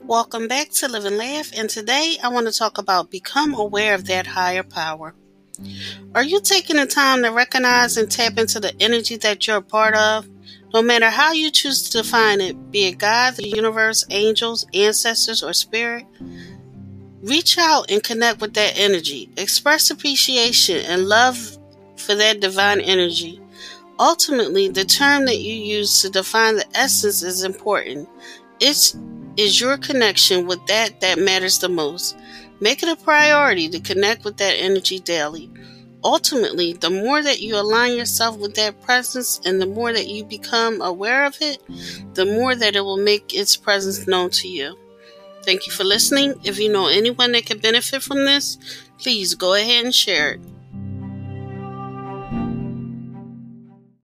Welcome back to Live and Laugh, and today I want to talk about become aware of that higher power. Are you taking the time to recognize and tap into the energy that you're a part of? No matter how you choose to define it, be it God, the universe, angels, ancestors, or spirit, reach out and connect with that energy. Express appreciation and love for that divine energy. Ultimately, the term that you use to define the essence is important. It's your connection with that that matters the most. Make it a priority to connect with that energy daily. Ultimately, the more that you align yourself with that presence and the more that you become aware of it, the more that it will make its presence known to you. Thank you for listening. If you know anyone that could benefit from this, please go ahead and share it.